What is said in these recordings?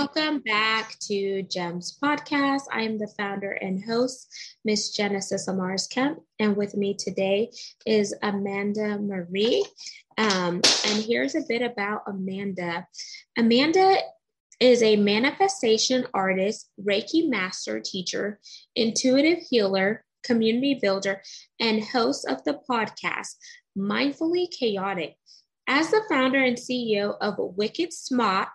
Welcome back to GEMS Podcast. I am the founder and host, Miss Genesis Amaris Kemp, and with me today is Amanda Marie. Um, and here's a bit about Amanda. Amanda is a manifestation artist, Reiki master teacher, intuitive healer, community builder, and host of the podcast, Mindfully Chaotic. As the founder and CEO of Wicked Smart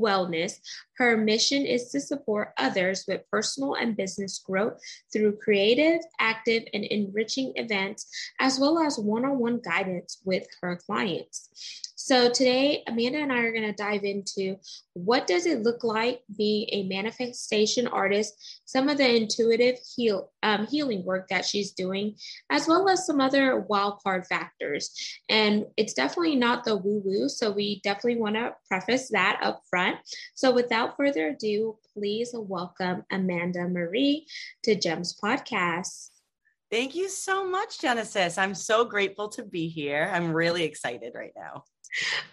Wellness, her mission is to support others with personal and business growth through creative, active, and enriching events, as well as one on one guidance with her clients. So today, Amanda and I are going to dive into what does it look like being a manifestation artist, some of the intuitive heal, um, healing work that she's doing, as well as some other wild card factors. And it's definitely not the woo woo, so we definitely want to preface that up front. So without further ado, please welcome Amanda Marie to Gems Podcast. Thank you so much, Genesis. I'm so grateful to be here. I'm really excited right now.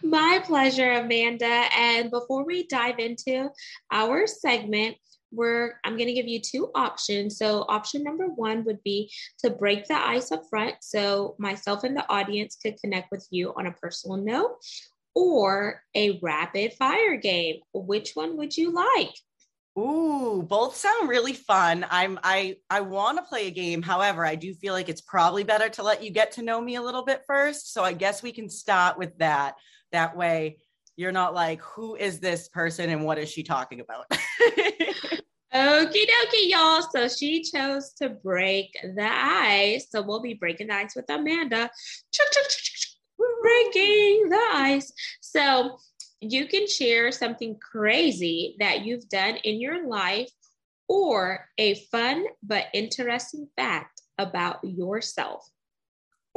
My pleasure, Amanda. And before we dive into our segment, we're I'm going to give you two options. So option number 1 would be to break the ice up front so myself and the audience could connect with you on a personal note or a rapid fire game. Which one would you like? Ooh, both sound really fun. I'm I I want to play a game. However, I do feel like it's probably better to let you get to know me a little bit first. So I guess we can start with that. That way you're not like, who is this person and what is she talking about? Okie dokie, y'all. So she chose to break the ice. So we'll be breaking the ice with Amanda. Breaking the ice. So you can share something crazy that you've done in your life or a fun but interesting fact about yourself.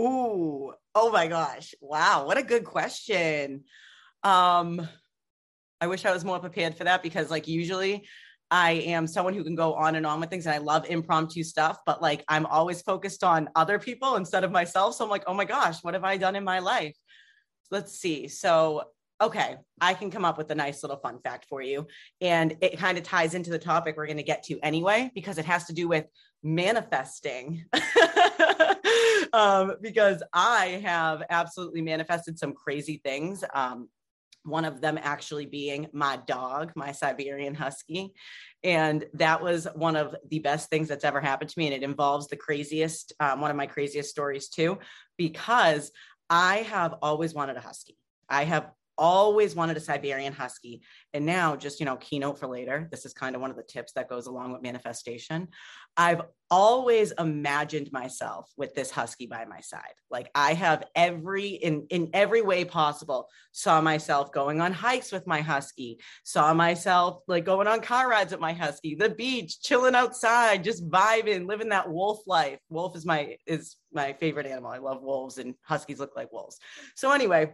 Ooh, oh my gosh. Wow, what a good question. Um I wish I was more prepared for that because like usually I am someone who can go on and on with things and I love impromptu stuff, but like I'm always focused on other people instead of myself. So I'm like, oh my gosh, what have I done in my life? Let's see. So okay, I can come up with a nice little fun fact for you. And it kind of ties into the topic we're going to get to anyway, because it has to do with manifesting. um, because I have absolutely manifested some crazy things. Um, one of them actually being my dog, my Siberian Husky. And that was one of the best things that's ever happened to me. And it involves the craziest, um, one of my craziest stories too, because I have always wanted a Husky. I have always wanted a Siberian Husky. And now, just, you know, keynote for later, this is kind of one of the tips that goes along with manifestation. I've always imagined myself with this Husky by my side. Like I have every, in, in every way possible, saw myself going on hikes with my Husky, saw myself like going on car rides with my Husky, the beach, chilling outside, just vibing, living that wolf life. Wolf is my, is my favorite animal. I love wolves and Huskies look like wolves. So anyway,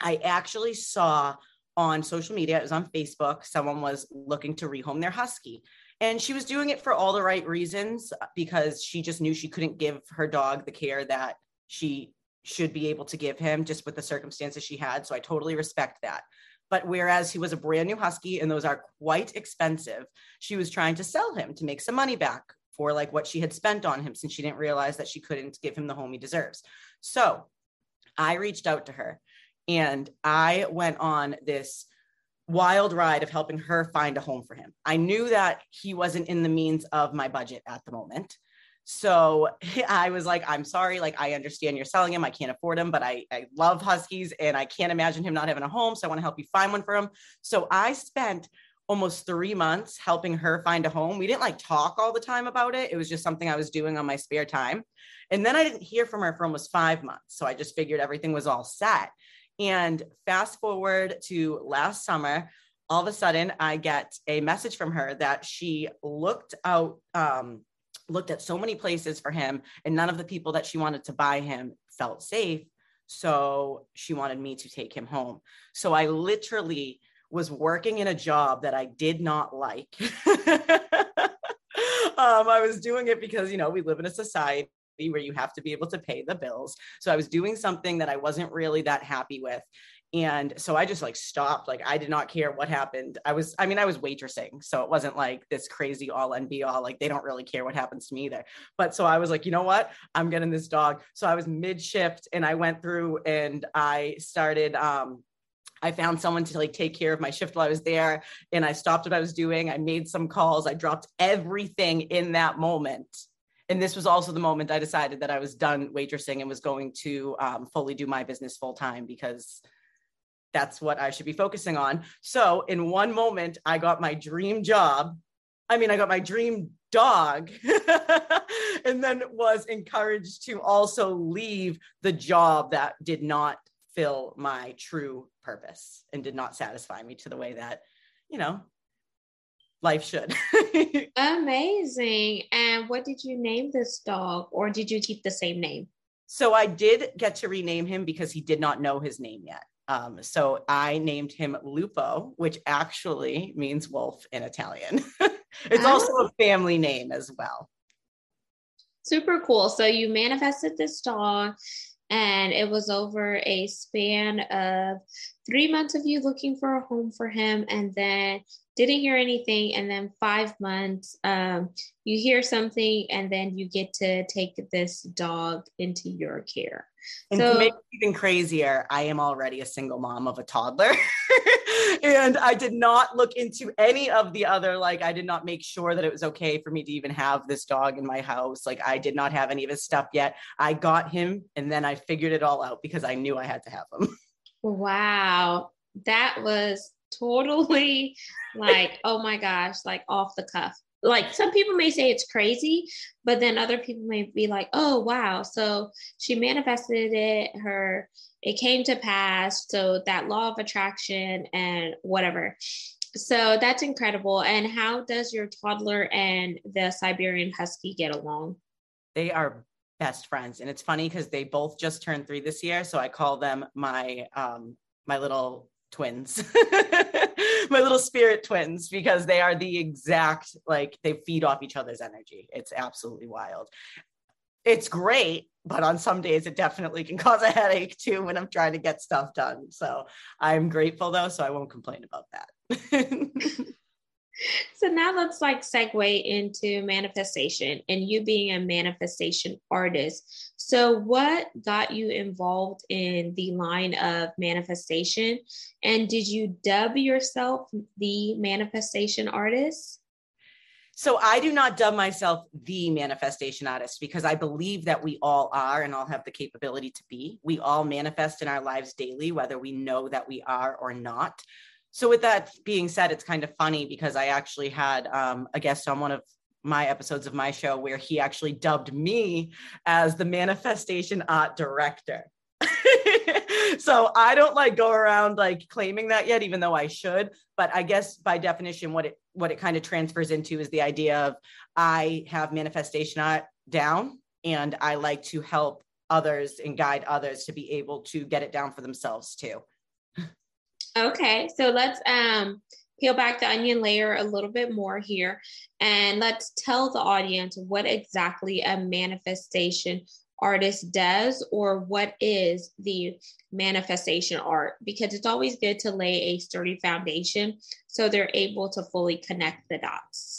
I actually saw on social media, it was on Facebook, someone was looking to rehome their husky. And she was doing it for all the right reasons uh, because she just knew she couldn't give her dog the care that she should be able to give him just with the circumstances she had. So I totally respect that. But whereas he was a brand new husky and those are quite expensive, she was trying to sell him to make some money back for like what she had spent on him since she didn't realize that she couldn't give him the home he deserves. So I reached out to her and I went on this wild ride of helping her find a home for him. I knew that he wasn't in the means of my budget at the moment. So I was like, I'm sorry. Like, I understand you're selling him. I can't afford him, but I, I love Huskies and I can't imagine him not having a home. So I want to help you find one for him. So I spent almost three months helping her find a home. We didn't like talk all the time about it. It was just something I was doing on my spare time. And then I didn't hear from her for almost five months. So I just figured everything was all set. And fast forward to last summer, all of a sudden I get a message from her that she looked out, um, looked at so many places for him, and none of the people that she wanted to buy him felt safe. So she wanted me to take him home. So I literally was working in a job that I did not like. um, I was doing it because, you know, we live in a society where you have to be able to pay the bills. So I was doing something that I wasn't really that happy with. And so I just like stopped. Like I did not care what happened. I was, I mean, I was waitressing. So it wasn't like this crazy all and be all. Like they don't really care what happens to me either. But so I was like, you know what? I'm getting this dog. So I was mid shift and I went through and I started um I found someone to like take care of my shift while I was there and I stopped what I was doing. I made some calls. I dropped everything in that moment. And this was also the moment I decided that I was done waitressing and was going to um, fully do my business full time because that's what I should be focusing on. So, in one moment, I got my dream job. I mean, I got my dream dog, and then was encouraged to also leave the job that did not fill my true purpose and did not satisfy me to the way that, you know, life should. Amazing. And what did you name this dog, or did you keep the same name? So I did get to rename him because he did not know his name yet. Um, so I named him Lupo, which actually means wolf in Italian. it's oh. also a family name as well. Super cool. So you manifested this dog, and it was over a span of three months of you looking for a home for him, and then didn't hear anything. And then five months um, you hear something and then you get to take this dog into your care and so, to make it even crazier i am already a single mom of a toddler. And i did not look into any of the other like i did not make sure that it was okay for me to even have this dog in my house. Like i did not have any of his stuff yet. I got him and then i figured it all out because i knew i had to have him. Wow. That was totally like, oh my gosh, like off the cuff. Like some people may say it's crazy, but then other people may be like, oh wow. So she manifested it, her it came to pass. So that law of attraction and whatever. So that's incredible. And how does your toddler and the Siberian Husky get along? They are best friends. And it's funny because they both just turned three this year. So I call them my um my little twins my little spirit twins because they are the exact like they feed off each other's energy. It's absolutely wild. It's great but on some days it definitely can cause a headache too when i'm trying to get stuff done. So i'm grateful though so i won't complain about that so now let's like segue into manifestation and you being a manifestation artist. So, what got you involved in the line of manifestation? And did you dub yourself the manifestation artist? So I do not dub myself the manifestation artist because I believe that we all are and all have the capability to be. We all manifest in our lives daily, whether we know that we are or not. So, with that being said, it's kind of funny because I actually had um, a guest on one of my episodes of my show where he actually dubbed me as the manifestation art director. so I don't like go around like claiming that yet, even though I should. But I guess by definition, what it what it kind of transfers into is the idea of I have manifestation art down, and I like to help others and guide others to be able to get it down for themselves too. Okay, so let's um, peel back the onion layer a little bit more here and let's tell the audience what exactly a manifestation artist does or what is the manifestation art because it's always good to lay a sturdy foundation so they're able to fully connect the dots.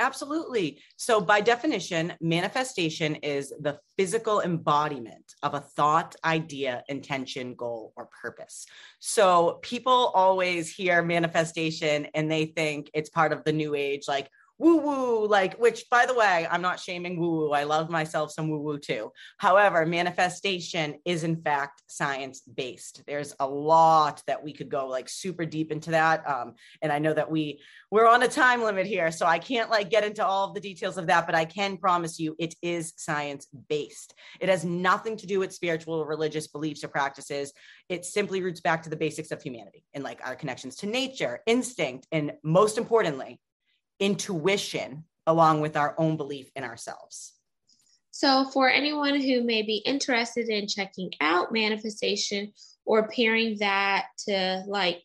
Absolutely. So, by definition, manifestation is the physical embodiment of a thought, idea, intention, goal, or purpose. So, people always hear manifestation and they think it's part of the new age, like, woo woo, like, which by the way, I'm not shaming woo woo. I love myself some woo woo too. However, manifestation is in fact science based. There's a lot that we could go like super deep into that. Um, and I know that we we're on a time limit here, so I can't like get into all of the details of that, but I can promise you it is science based. It has nothing to do with spiritual or religious beliefs or practices. It simply roots back to the basics of humanity and like our connections to nature, instinct, and most importantly, intuition along with our own belief in ourselves. So, for anyone who may be interested in checking out manifestation or pairing that to like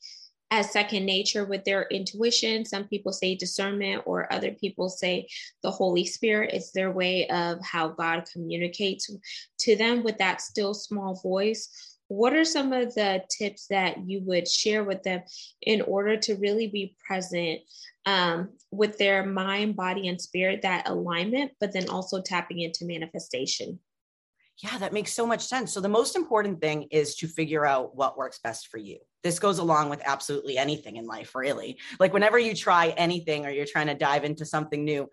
as second nature with their intuition, some people say discernment, or other people say the Holy Spirit is their way of how God communicates to them with that still small voice what are some of the tips that you would share with them in order to really be present um, with their mind, body, and spirit, that alignment, but then also tapping into manifestation? Yeah, that makes so much sense. So, the most important thing is to figure out what works best for you. This goes along with absolutely anything in life, really. Like, whenever you try anything or you're trying to dive into something new,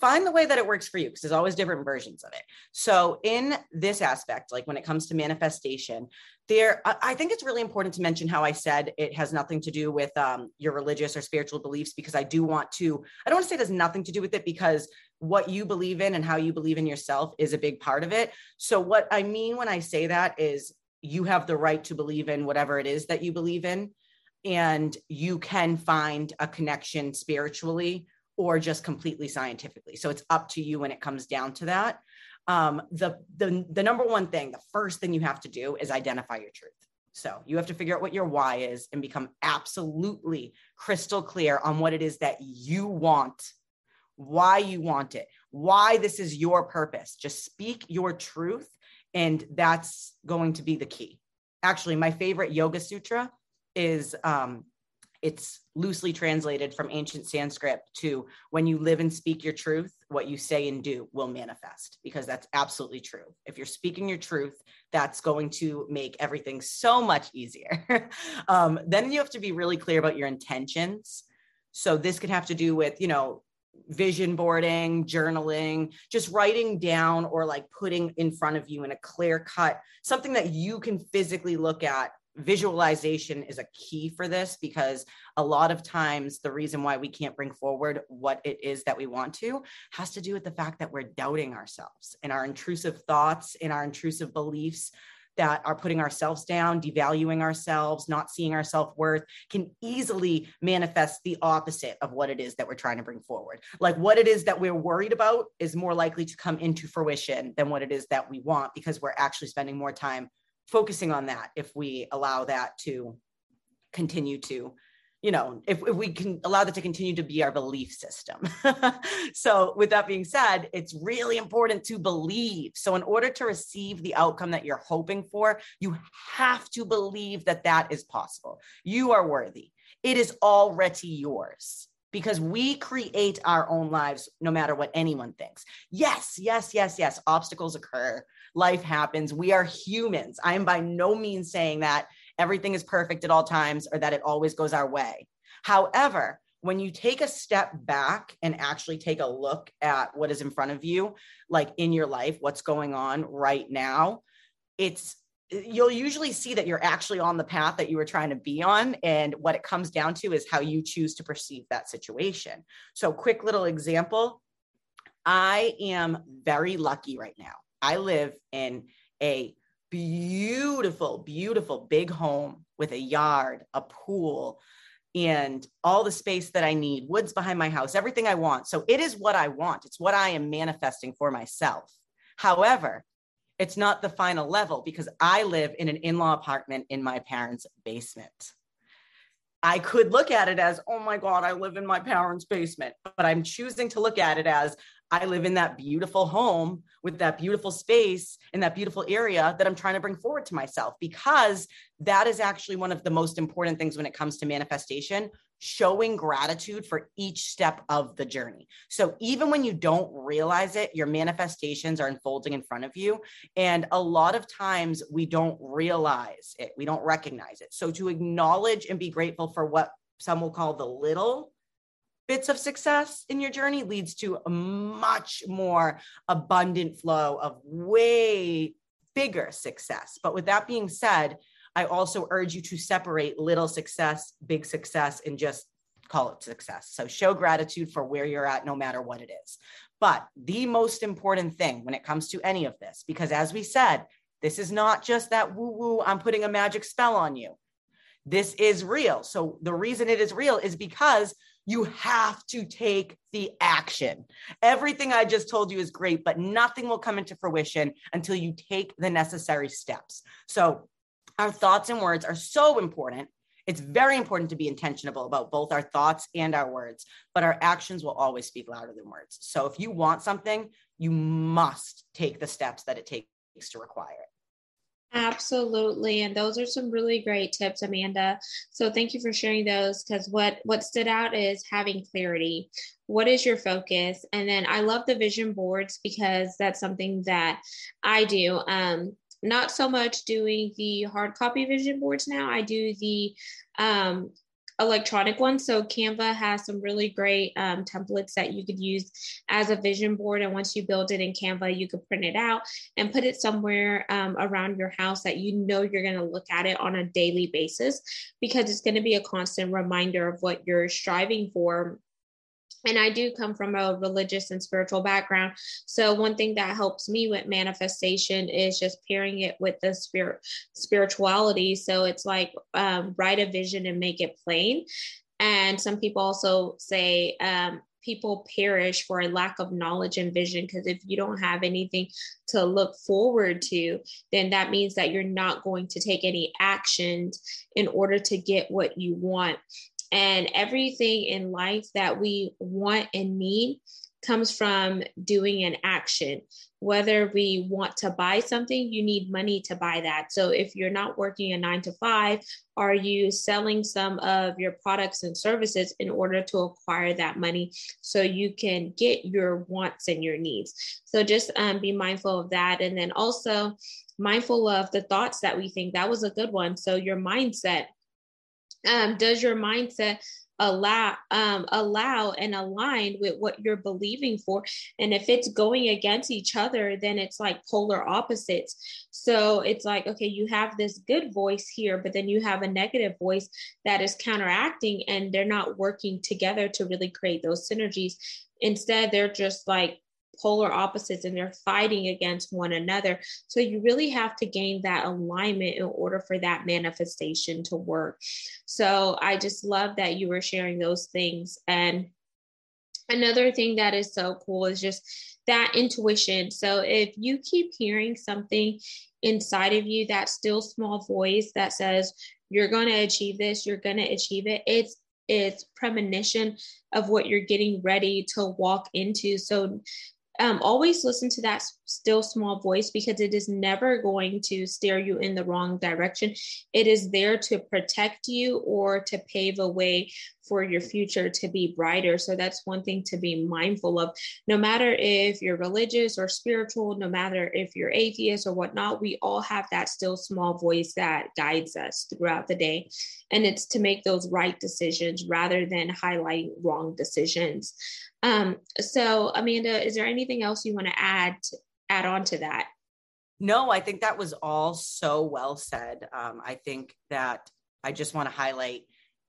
find the way that it works for you because there's always different versions of it. So, in this aspect, like when it comes to manifestation, there, I think it's really important to mention how I said it has nothing to do with um, your religious or spiritual beliefs because I do want to, I don't want to say it has nothing to do with it because what you believe in and how you believe in yourself is a big part of it. So, what I mean when I say that is you have the right to believe in whatever it is that you believe in. And you can find a connection spiritually or just completely scientifically. So it's up to you when it comes down to that. Um, the, the, the number one thing, the first thing you have to do is identify your truth. So you have to figure out what your why is and become absolutely crystal clear on what it is that you want, why you want it, why this is your purpose. Just speak your truth, and that's going to be the key. Actually, my favorite yoga sutra is um, it's loosely translated from ancient Sanskrit to when you live and speak your truth, what you say and do will manifest because that's absolutely true. If you're speaking your truth, that's going to make everything so much easier. um, then you have to be really clear about your intentions. So this could have to do with, you know, vision boarding, journaling, just writing down or like putting in front of you in a clear cut, something that you can physically look at visualization is a key for this because a lot of times the reason why we can't bring forward what it is that we want to has to do with the fact that we're doubting ourselves and our intrusive thoughts and our intrusive beliefs that are putting ourselves down, devaluing ourselves, not seeing our self worth can easily manifest the opposite of what it is that we're trying to bring forward. Like what it is that we're worried about is more likely to come into fruition than what it is that we want because we're actually spending more time focusing on that if we allow that to continue to you know if, if we can allow that to continue to be our belief system. So with that being said it's really important to believe. So in order to receive the outcome that you're hoping for you have to believe that that is possible. You are worthy. It is already yours because we create our own lives no matter what anyone thinks. Yes yes yes yes obstacles occur life happens. We are humans. I am by no means saying that everything is perfect at all times or that it always goes our way. However, when you take a step back and actually take a look at what is in front of you, like in your life, what's going on right now, it's you'll usually see that you're actually on the path that you were trying to be on. And what it comes down to is how you choose to perceive that situation. So, quick little example I am very lucky right now. I live in a beautiful, beautiful big home with a yard, a pool, and all the space that I need, woods behind my house, everything I want. So it is what I want. It's what I am manifesting for myself. However, it's not the final level because I live in an in law apartment in my parents' basement. I could look at it as, oh my God, I live in my parents' basement, but I'm choosing to look at it as I live in that beautiful home with that beautiful space in that beautiful area that I'm trying to bring forward to myself because that is actually one of the most important things when it comes to manifestation showing gratitude for each step of the journey. So even when you don't realize it, your manifestations are unfolding in front of you. And a lot of times we don't realize it, we don't recognize it. So to acknowledge and be grateful for what some will call the little bits of success in your journey leads to a much more abundant flow of way bigger success. But with that being said, I also urge you to separate little success, big success, and just call it success. So show gratitude for where you're at, no matter what it is. But the most important thing when it comes to any of this, because as we said, this is not just that woo woo, I'm putting a magic spell on you. This is real. So the reason it is real is because You have to take the action. Everything I just told you is great, but nothing will come into fruition until you take the necessary steps. So, our thoughts and words are so important. It's very important to be intentional about both our thoughts and our words, but our actions will always speak louder than words. So, if you want something, you must take the steps that it takes to require it. Absolutely. And those are some really great tips, Amanda. So thank you for sharing those because what what stood out is having clarity. What is your focus? And then I love the vision boards because that's something that I do. Um, not so much doing the hard copy vision boards now. I do the um, electronic one. So Canva has some really great um, templates that you could use as a vision board. And once you build it in Canva, you could print it out and put it somewhere um, around your house that you know you're going to look at it on a daily basis because it's going to be a constant reminder of what you're striving for and I do come from a religious and spiritual background. So one thing that helps me with manifestation is just pairing it with the spirit spirituality. So it's like um, write a vision and make it plain. And some people also say um, people perish for a lack of knowledge and vision because if you don't have anything to look forward to, then that means that you're not going to take any actions in order to get what you want. And everything in life that we want and need comes from doing an action. Whether we want to buy something, you need money to buy that. So if you're not working a nine to five, are you selling some of your products and services in order to acquire that money so you can get your wants and your needs? So just um, be mindful of that. And then also mindful of the thoughts that we think. That was a good one. So your mindset um, does your mindset allow um, allow and align with what you're believing for? And if it's going against each other then it's like polar opposites. So it's like okay you have this good voice here but then you have a negative voice that is counteracting and they're not working together to really create those synergies. Instead they're just like polar opposites and they're fighting against one another. So you really have to gain that alignment in order for that manifestation to work. So I just love that you were sharing those things. And another thing that is so cool is just that intuition. So if you keep hearing something inside of you, that still small voice that says, you're going to achieve this, you're going to achieve it, it's it's premonition of what you're getting ready to walk into. So um, always listen to that still small voice because it is never going to steer you in the wrong direction. It is there to protect you or to pave a way for your future to be brighter. So that's one thing to be mindful of. No matter if you're religious or spiritual, no matter if you're atheist or whatnot, we all have that still small voice that guides us throughout the day. And it's to make those right decisions rather than highlighting wrong decisions. Um, so, Amanda, is there anything else you want to add add on to that? No, I think that was all so well said. Um, I think that I just want to highlight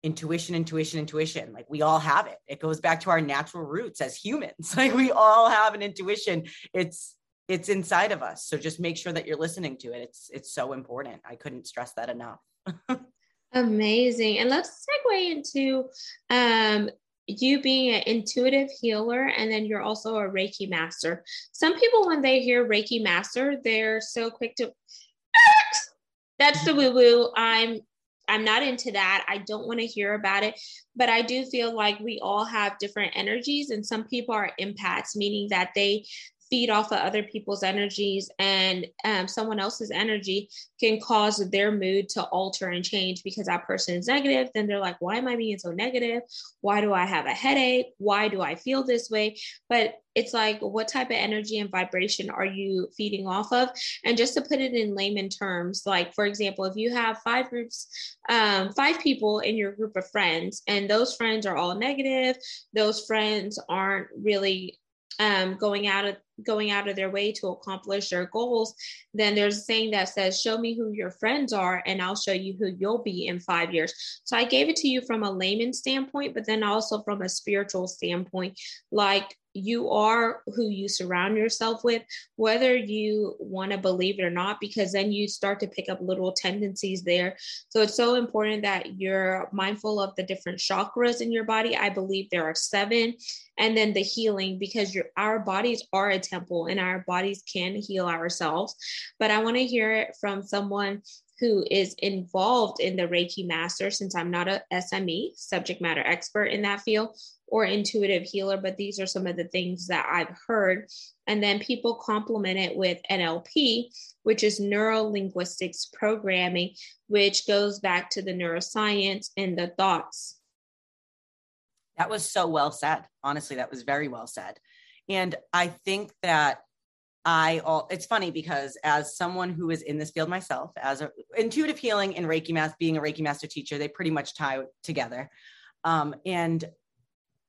intuition, intuition, intuition. Like we all have it. It goes back to our natural roots as humans. Like we all have an intuition. It's it's inside of us. So just make sure that you're listening to it. It's it's so important. I couldn't stress that enough. Amazing. And let's segue into um, you being an intuitive healer and then you're also a Reiki master. Some people, when they hear Reiki master, they're so quick to, that's the woo woo. I'm I'm not into that. I don't want to hear about it. But I do feel like we all have different energies, and some people are empaths, meaning that they feed off of other people's energies and um, someone else's energy can cause their mood to alter and change because that person is negative. Then they're like why am i being so negative? Why do i have a headache? Why do i feel this way? But it's like what type of energy and vibration are you feeding off of? And just to put it in layman terms like for example if you have five groups um, five people in your group of friends and those friends are all negative those friends aren't really um, going out of going out of their way to accomplish their goals, then there's a saying that says, Show me who your friends are, and I'll show you who you'll be in five years. So I gave it to you from a layman standpoint, but then also from a spiritual standpoint. Like you are who you surround yourself with, whether you want to believe it or not, because then you start to pick up little tendencies there. So it's so important that you're mindful of the different chakras in your body. I believe there are seven. And then the healing, because your our bodies are a temple and our bodies can heal ourselves. But I want to hear it from someone who is involved in the Reiki master, since I'm not a SME, subject matter expert in that field, or intuitive healer, but these are some of the things that I've heard. And then people complement it with NLP, which is neuro linguistics programming, which goes back to the neuroscience and the thoughts. That was so well said. Honestly, that was very well said. And I think that I all it's funny because as someone who is in this field myself, as a intuitive healing and Reiki math, being a Reiki master teacher, they pretty much tie together. Um, and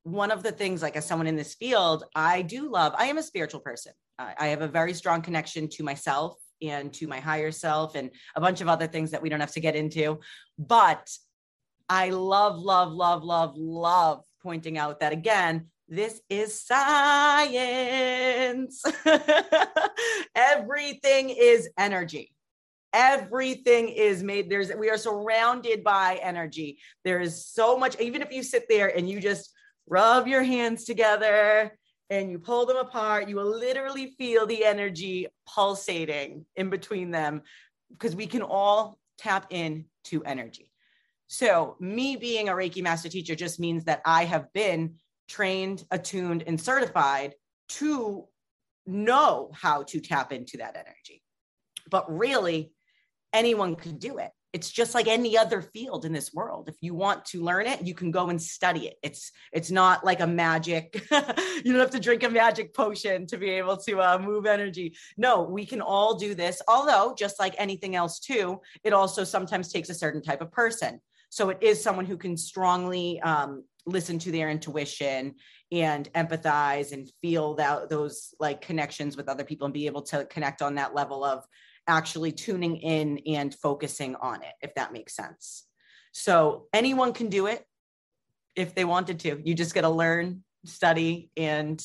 one of the things, like as someone in this field, I do love, I am a spiritual person. I have a very strong connection to myself and to my higher self and a bunch of other things that we don't have to get into. But I love, love, love, love, love pointing out that again, this is science. Everything is energy. Everything is made. There's we are surrounded by energy. There is so much, even if you sit there and you just rub your hands together and you pull them apart, you will literally feel the energy pulsating in between them because we can all tap in to energy. So, me being a Reiki master teacher just means that I have been trained, attuned, and certified to know how to tap into that energy. But really, anyone can do it. It's just like any other field in this world. If you want to learn it, you can go and study it. It's it's not like a magic. you don't have to drink a magic potion to be able to uh, move energy. No, we can all do this. Although, just like anything else, too, it also sometimes takes a certain type of person. So it is someone who can strongly um, listen to their intuition and empathize and feel that those like connections with other people and be able to connect on that level of actually tuning in and focusing on it if that makes sense so anyone can do it if they wanted to you just got to learn study and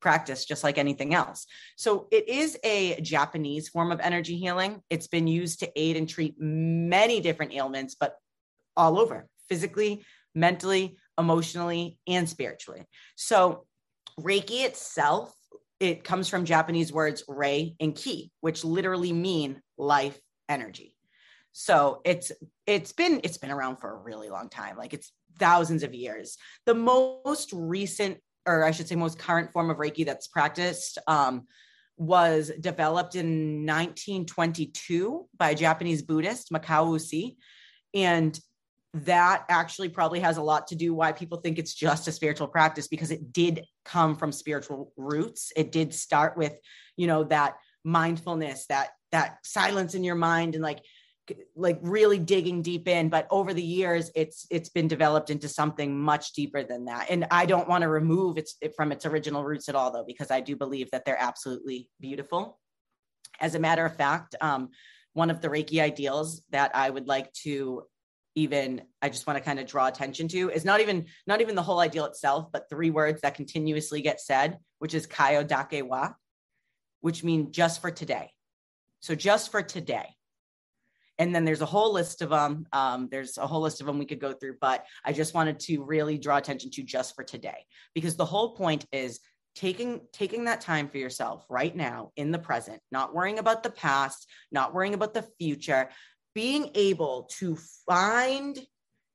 practice just like anything else. So it is a Japanese form of energy healing. It's been used to aid and treat many different ailments, but all over physically, mentally, emotionally, and spiritually. So, Reiki itself, it comes from Japanese words rei and ki, which literally mean life energy. So it's it's been it's been around for a really long time, like it's thousands of years. The most recent, or I should say, most current form of Reiki that's practiced um, was developed in 1922 by a Japanese Buddhist, Mikao Usui, and that actually probably has a lot to do why people think it's just a spiritual practice because it did come from spiritual roots. It did start with you know that mindfulness that that silence in your mind and like like really digging deep in. But over the years it's it's been developed into something much deeper than that. And i don't want to remove it from its original roots at all though because i do believe that they're absolutely beautiful. As a matter of fact um, one of the reiki ideals that i would like to even i just want to kind of draw attention to is not even not even the whole ideal itself but three words that continuously get said which is kayo dake wa which mean just for today. So just for today. And then there's a whole list of them um, there's a whole list of them we could go through but i just wanted to really draw attention to just for today. Because the whole point is taking taking that time for yourself right now in the present not worrying about the past not worrying about the future being able to find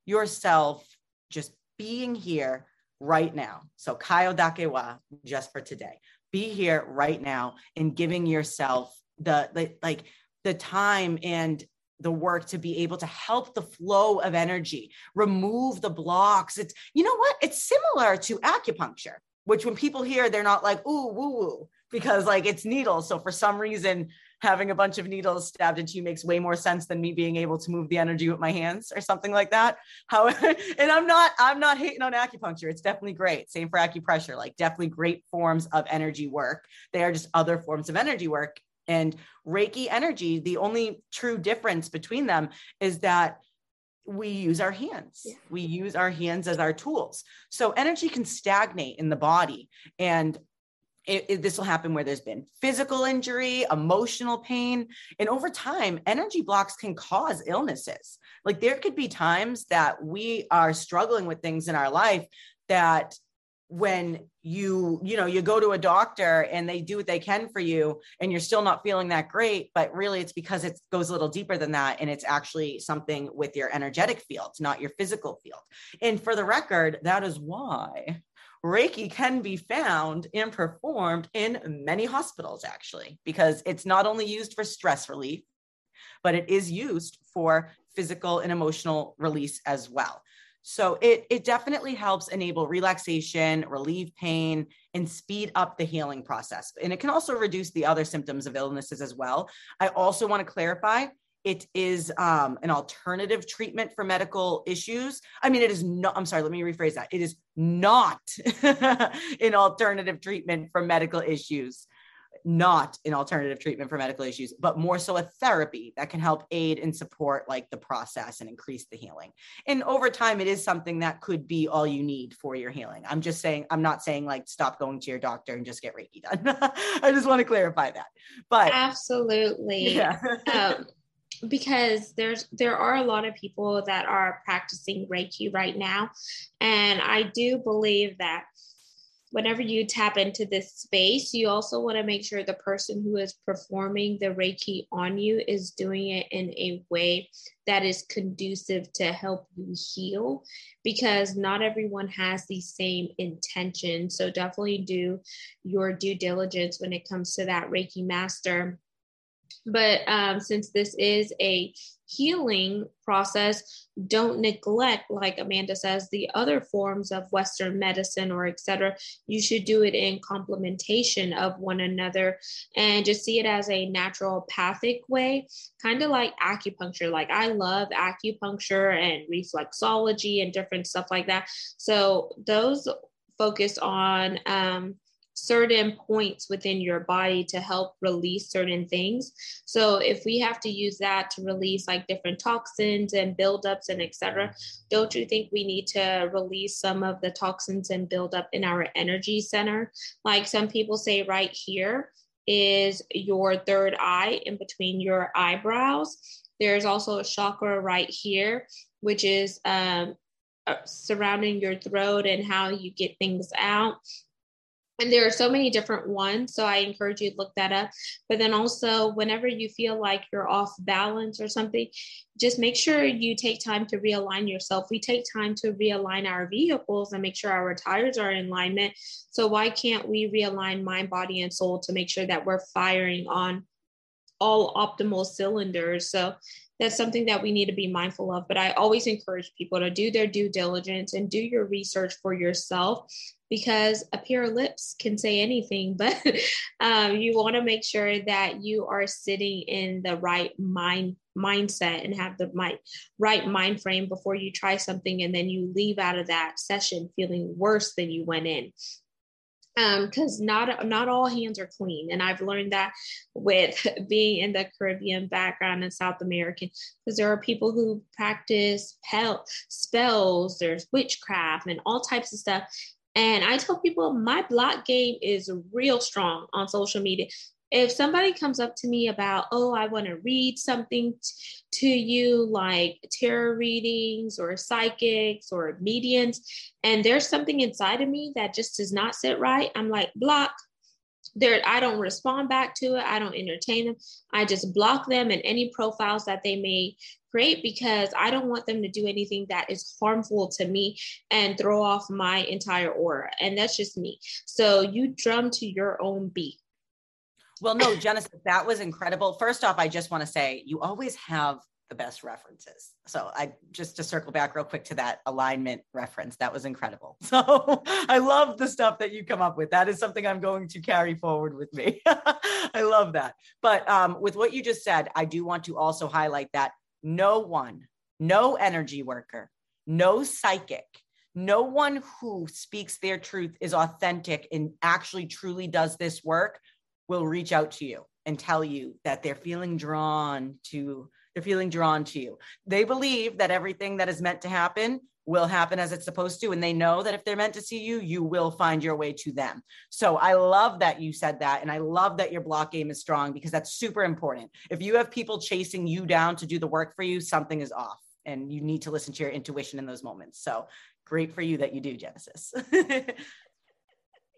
yourself just being here right now. So Kayo Dakewa, just for today. Be here right now and giving yourself the, the like the time and the work to be able to help the flow of energy, remove the blocks. It's you know what? It's similar to acupuncture, which when people hear, they're not like, ooh, woo woo, because like it's needles. So for some reason, having a bunch of needles stabbed into you makes way more sense than me being able to move the energy with my hands or something like that. However, and I'm not I'm not hating on acupuncture. It's definitely great. Same for acupressure, like definitely great forms of energy work. They are just other forms of energy work. And Reiki energy, the only true difference between them is that we use our hands. Yeah. We use our hands as our tools. So energy can stagnate in the body. And this will happen where there's been physical injury, emotional pain, and over time, energy blocks can cause illnesses. Like there could be times that we are struggling with things in our life that when you you know you go to a doctor and they do what they can for you and you're still not feeling that great but really it's because it goes a little deeper than that and it's actually something with your energetic field not your physical field and for the record that is why Reiki can be found and performed in many hospitals, actually, because it's not only used for stress relief, but it is used for physical and emotional release as well. So it, it definitely helps enable relaxation, relieve pain, and speed up the healing process. And it can also reduce the other symptoms of illnesses as well. I also want to clarify it is um, an alternative treatment for medical issues. I mean, it is not, I'm sorry, let me rephrase that. It is not an alternative treatment for medical issues, not an alternative treatment for medical issues, but more so a therapy that can help aid and support like the process and increase the healing. And over time, it is something that could be all you need for your healing. I'm just saying, I'm not saying like stop going to your doctor and just get Reiki done. I just want to clarify that. But absolutely. Yeah. um, because there's there are a lot of people that are practicing reiki right now. And i do believe that whenever you tap into this space you also want to make sure the person who is performing the reiki on you is doing it in a way that is conducive to help you heal because not everyone has the same intention. So definitely do your due diligence when it comes to that reiki master but um, since this is a healing process, don't neglect, like Amanda says, the other forms of Western medicine or etc. You should do it in complementation of one another and just see it as a naturopathic way, kind of like acupuncture. Like I love acupuncture and reflexology and different stuff like that. So those focus on um, certain points within your body to help release certain things. So if we have to use that to release like different toxins and buildups and etc., don't you think we need to release some of the toxins and buildup in our energy center? Like some people say right here is your third eye in between your eyebrows. There's also a chakra right here, which is um, uh, surrounding your throat and how you get things out and there are so many different ones so i encourage you to look that up. But then also whenever you feel like you're off balance or something just make sure you take time to realign yourself. We take time to realign our vehicles and make sure our tires are in alignment. So why can't we realign mind body and soul to make sure that we're firing on all optimal cylinders? So that's something that we need to be mindful of. But I always encourage people to do their due diligence and do your research for yourself because a pair of lips can say anything, but um, you want to make sure that you are sitting in the right mind mindset and have the right, right mind frame before you try something and then you leave out of that session feeling worse than you went in because um, not not all hands are clean, and I've learned that with being in the Caribbean background and South American, because there are people who practice pel- spells, there's witchcraft and all types of stuff. And I tell people my block game is real strong on social media if somebody comes up to me about, oh, I want to read something t- to you, like tarot readings or psychics or mediums, and there's something inside of me that just does not sit right, I'm like, block. There, I don't respond back to it. I don't entertain them. I just block them and any profiles that they may create because I don't want them to do anything that is harmful to me and throw off my entire aura. And that's just me. So you drum to your own beat well, no, Genesis, that was incredible. First off, I just want to say you always have the best references. So I just to circle back real quick to that alignment reference, that was incredible. So I love the stuff that you come up with. That is something I'm going to carry forward with me. I love that. But um, with what you just said, I do want to also highlight that no one, no energy worker, no psychic, no one who speaks their truth is authentic and actually truly does this work will reach out to you and tell you that they're feeling drawn to They're feeling drawn to you. They believe that everything that is meant to happen will happen as it's supposed to. And they know that if they're meant to see you, you will find your way to them. So I love that you said that. And I love that your block game is strong because that's super important. If you have people chasing you down to do the work for you, something is off and you need to listen to your intuition in those moments. So great for you that you do, Genesis.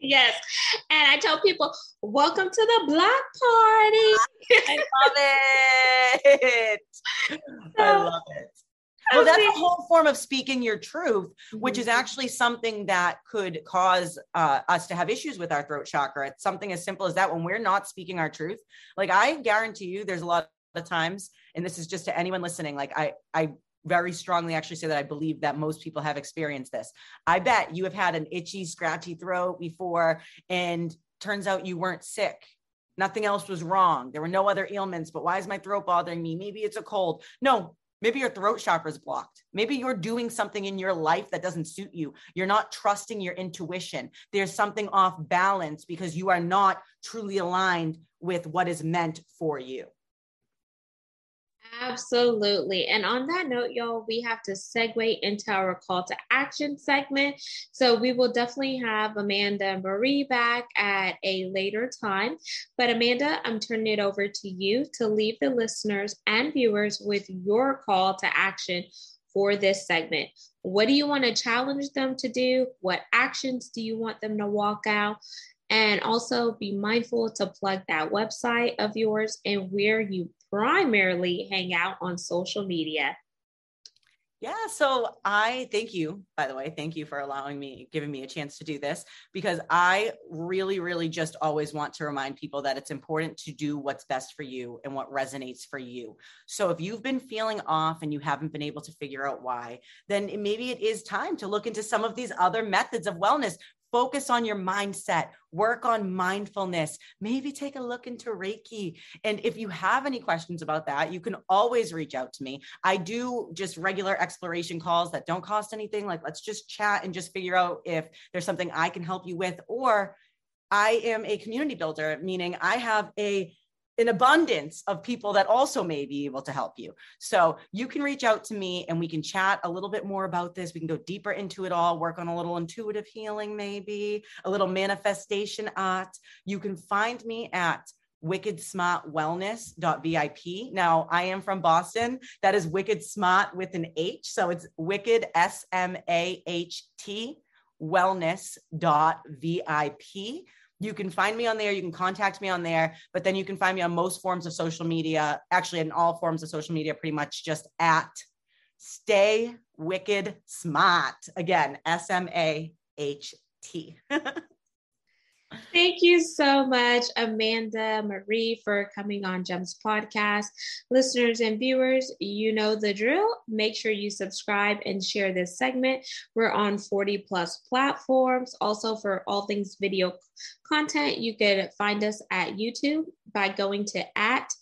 yes. And I tell people, welcome to the block party. I love it. I love it well that's a whole form of speaking your truth which is mm-hmm. actually something that could cause uh, us to have issues with our throat chakra it's something as simple as that when we're not speaking our truth like i guarantee you there's a lot of times and this is just to anyone listening like i i very strongly actually say that I believe that most people have experienced this. I bet you have had an itchy, scratchy throat before, and turns out you weren't sick. Nothing else was wrong. There were no other ailments, but why is my throat bothering me? Maybe it's a cold. No, Maybe your throat chakra is blocked. Maybe you're doing something in your life that doesn't suit you. You're not trusting your intuition. There's something off balance because you are not truly aligned with what is meant for you. Absolutely. And on that note, y'all, we have to segue into our call to action segment. So we will definitely have Amanda Marie back at a later time. But Amanda, I'm turning it over to you to leave the listeners and viewers with your call to action for this segment. What do you want to challenge them to do? What actions do you want them to walk out? And also be mindful to plug that website of yours and where you primarily hang out on social media. Yeah, so I thank you, by the way. Thank you for allowing me, giving me a chance to do this because I really, really just always want to remind people that it's important to do what's best for you and what resonates for you. So if you've been feeling off and you haven't been able to figure out why, then maybe it is time to look into some of these other methods of wellness focus on your mindset, work on mindfulness, maybe take a look into Reiki. And if you have any questions about that, you can always reach out to me. I do just regular exploration calls that don't cost anything. Like, let's just chat and just figure out if there's something I can help you with. Or I am a community builder, meaning I have a an abundance of people that also may be able to help you. So you can reach out to me and we can chat a little bit more about this. We can go deeper into it all, work on a little intuitive healing, maybe a little manifestation art. You can find me at wickedsmartwellness.vip. Now, I am from Boston. That is Wicked Smart with an H. So it's Wicked S M A H T wellness.vip you can find me on there. You can contact me on there, but then you can find me on most forms of social media, actually, in all forms of social media, pretty much just at Stay Wicked Smart. Again, S M A H T. Thank you so much, Amanda Marie, for coming on Gems Podcast. Listeners and viewers, you know the drill. Make sure you subscribe and share this segment. We're on 40 plus platforms. Also, for all things video content, you could find us at YouTube by going to at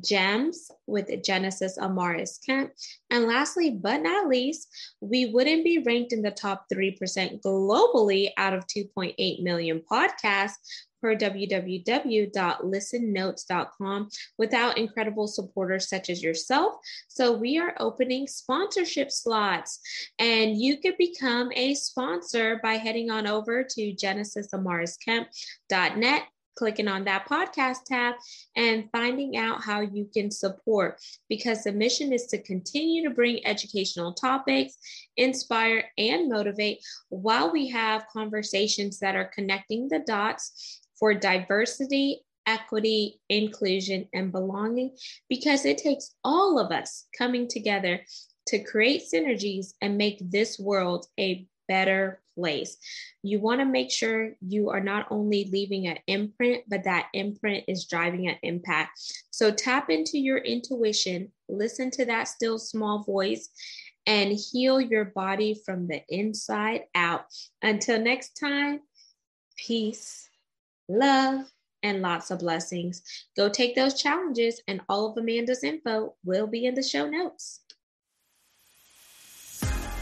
gems with Genesis Amaris Kemp. And lastly, but not least, we wouldn't be ranked in the top 3% globally out of 2.8 million podcasts per www.listennotes.com without incredible supporters such as yourself. So we are opening sponsorship slots and you could become a sponsor by heading on over to genesisamarisKemp.net clicking on that podcast tab and finding out how you can support because the mission is to continue to bring educational topics, inspire, and motivate while we have conversations that are connecting the dots for diversity. Equity, inclusion, and belonging, because it takes all of us coming together to create synergies and make this world a better place. You want to make sure you are not only leaving an imprint, but that imprint is driving an impact. So tap into your intuition, listen to that still small voice, and heal your body from the inside out. Until next time, peace, love, and lots of blessings. Go take those challenges, and all of Amanda's info will be in the show notes.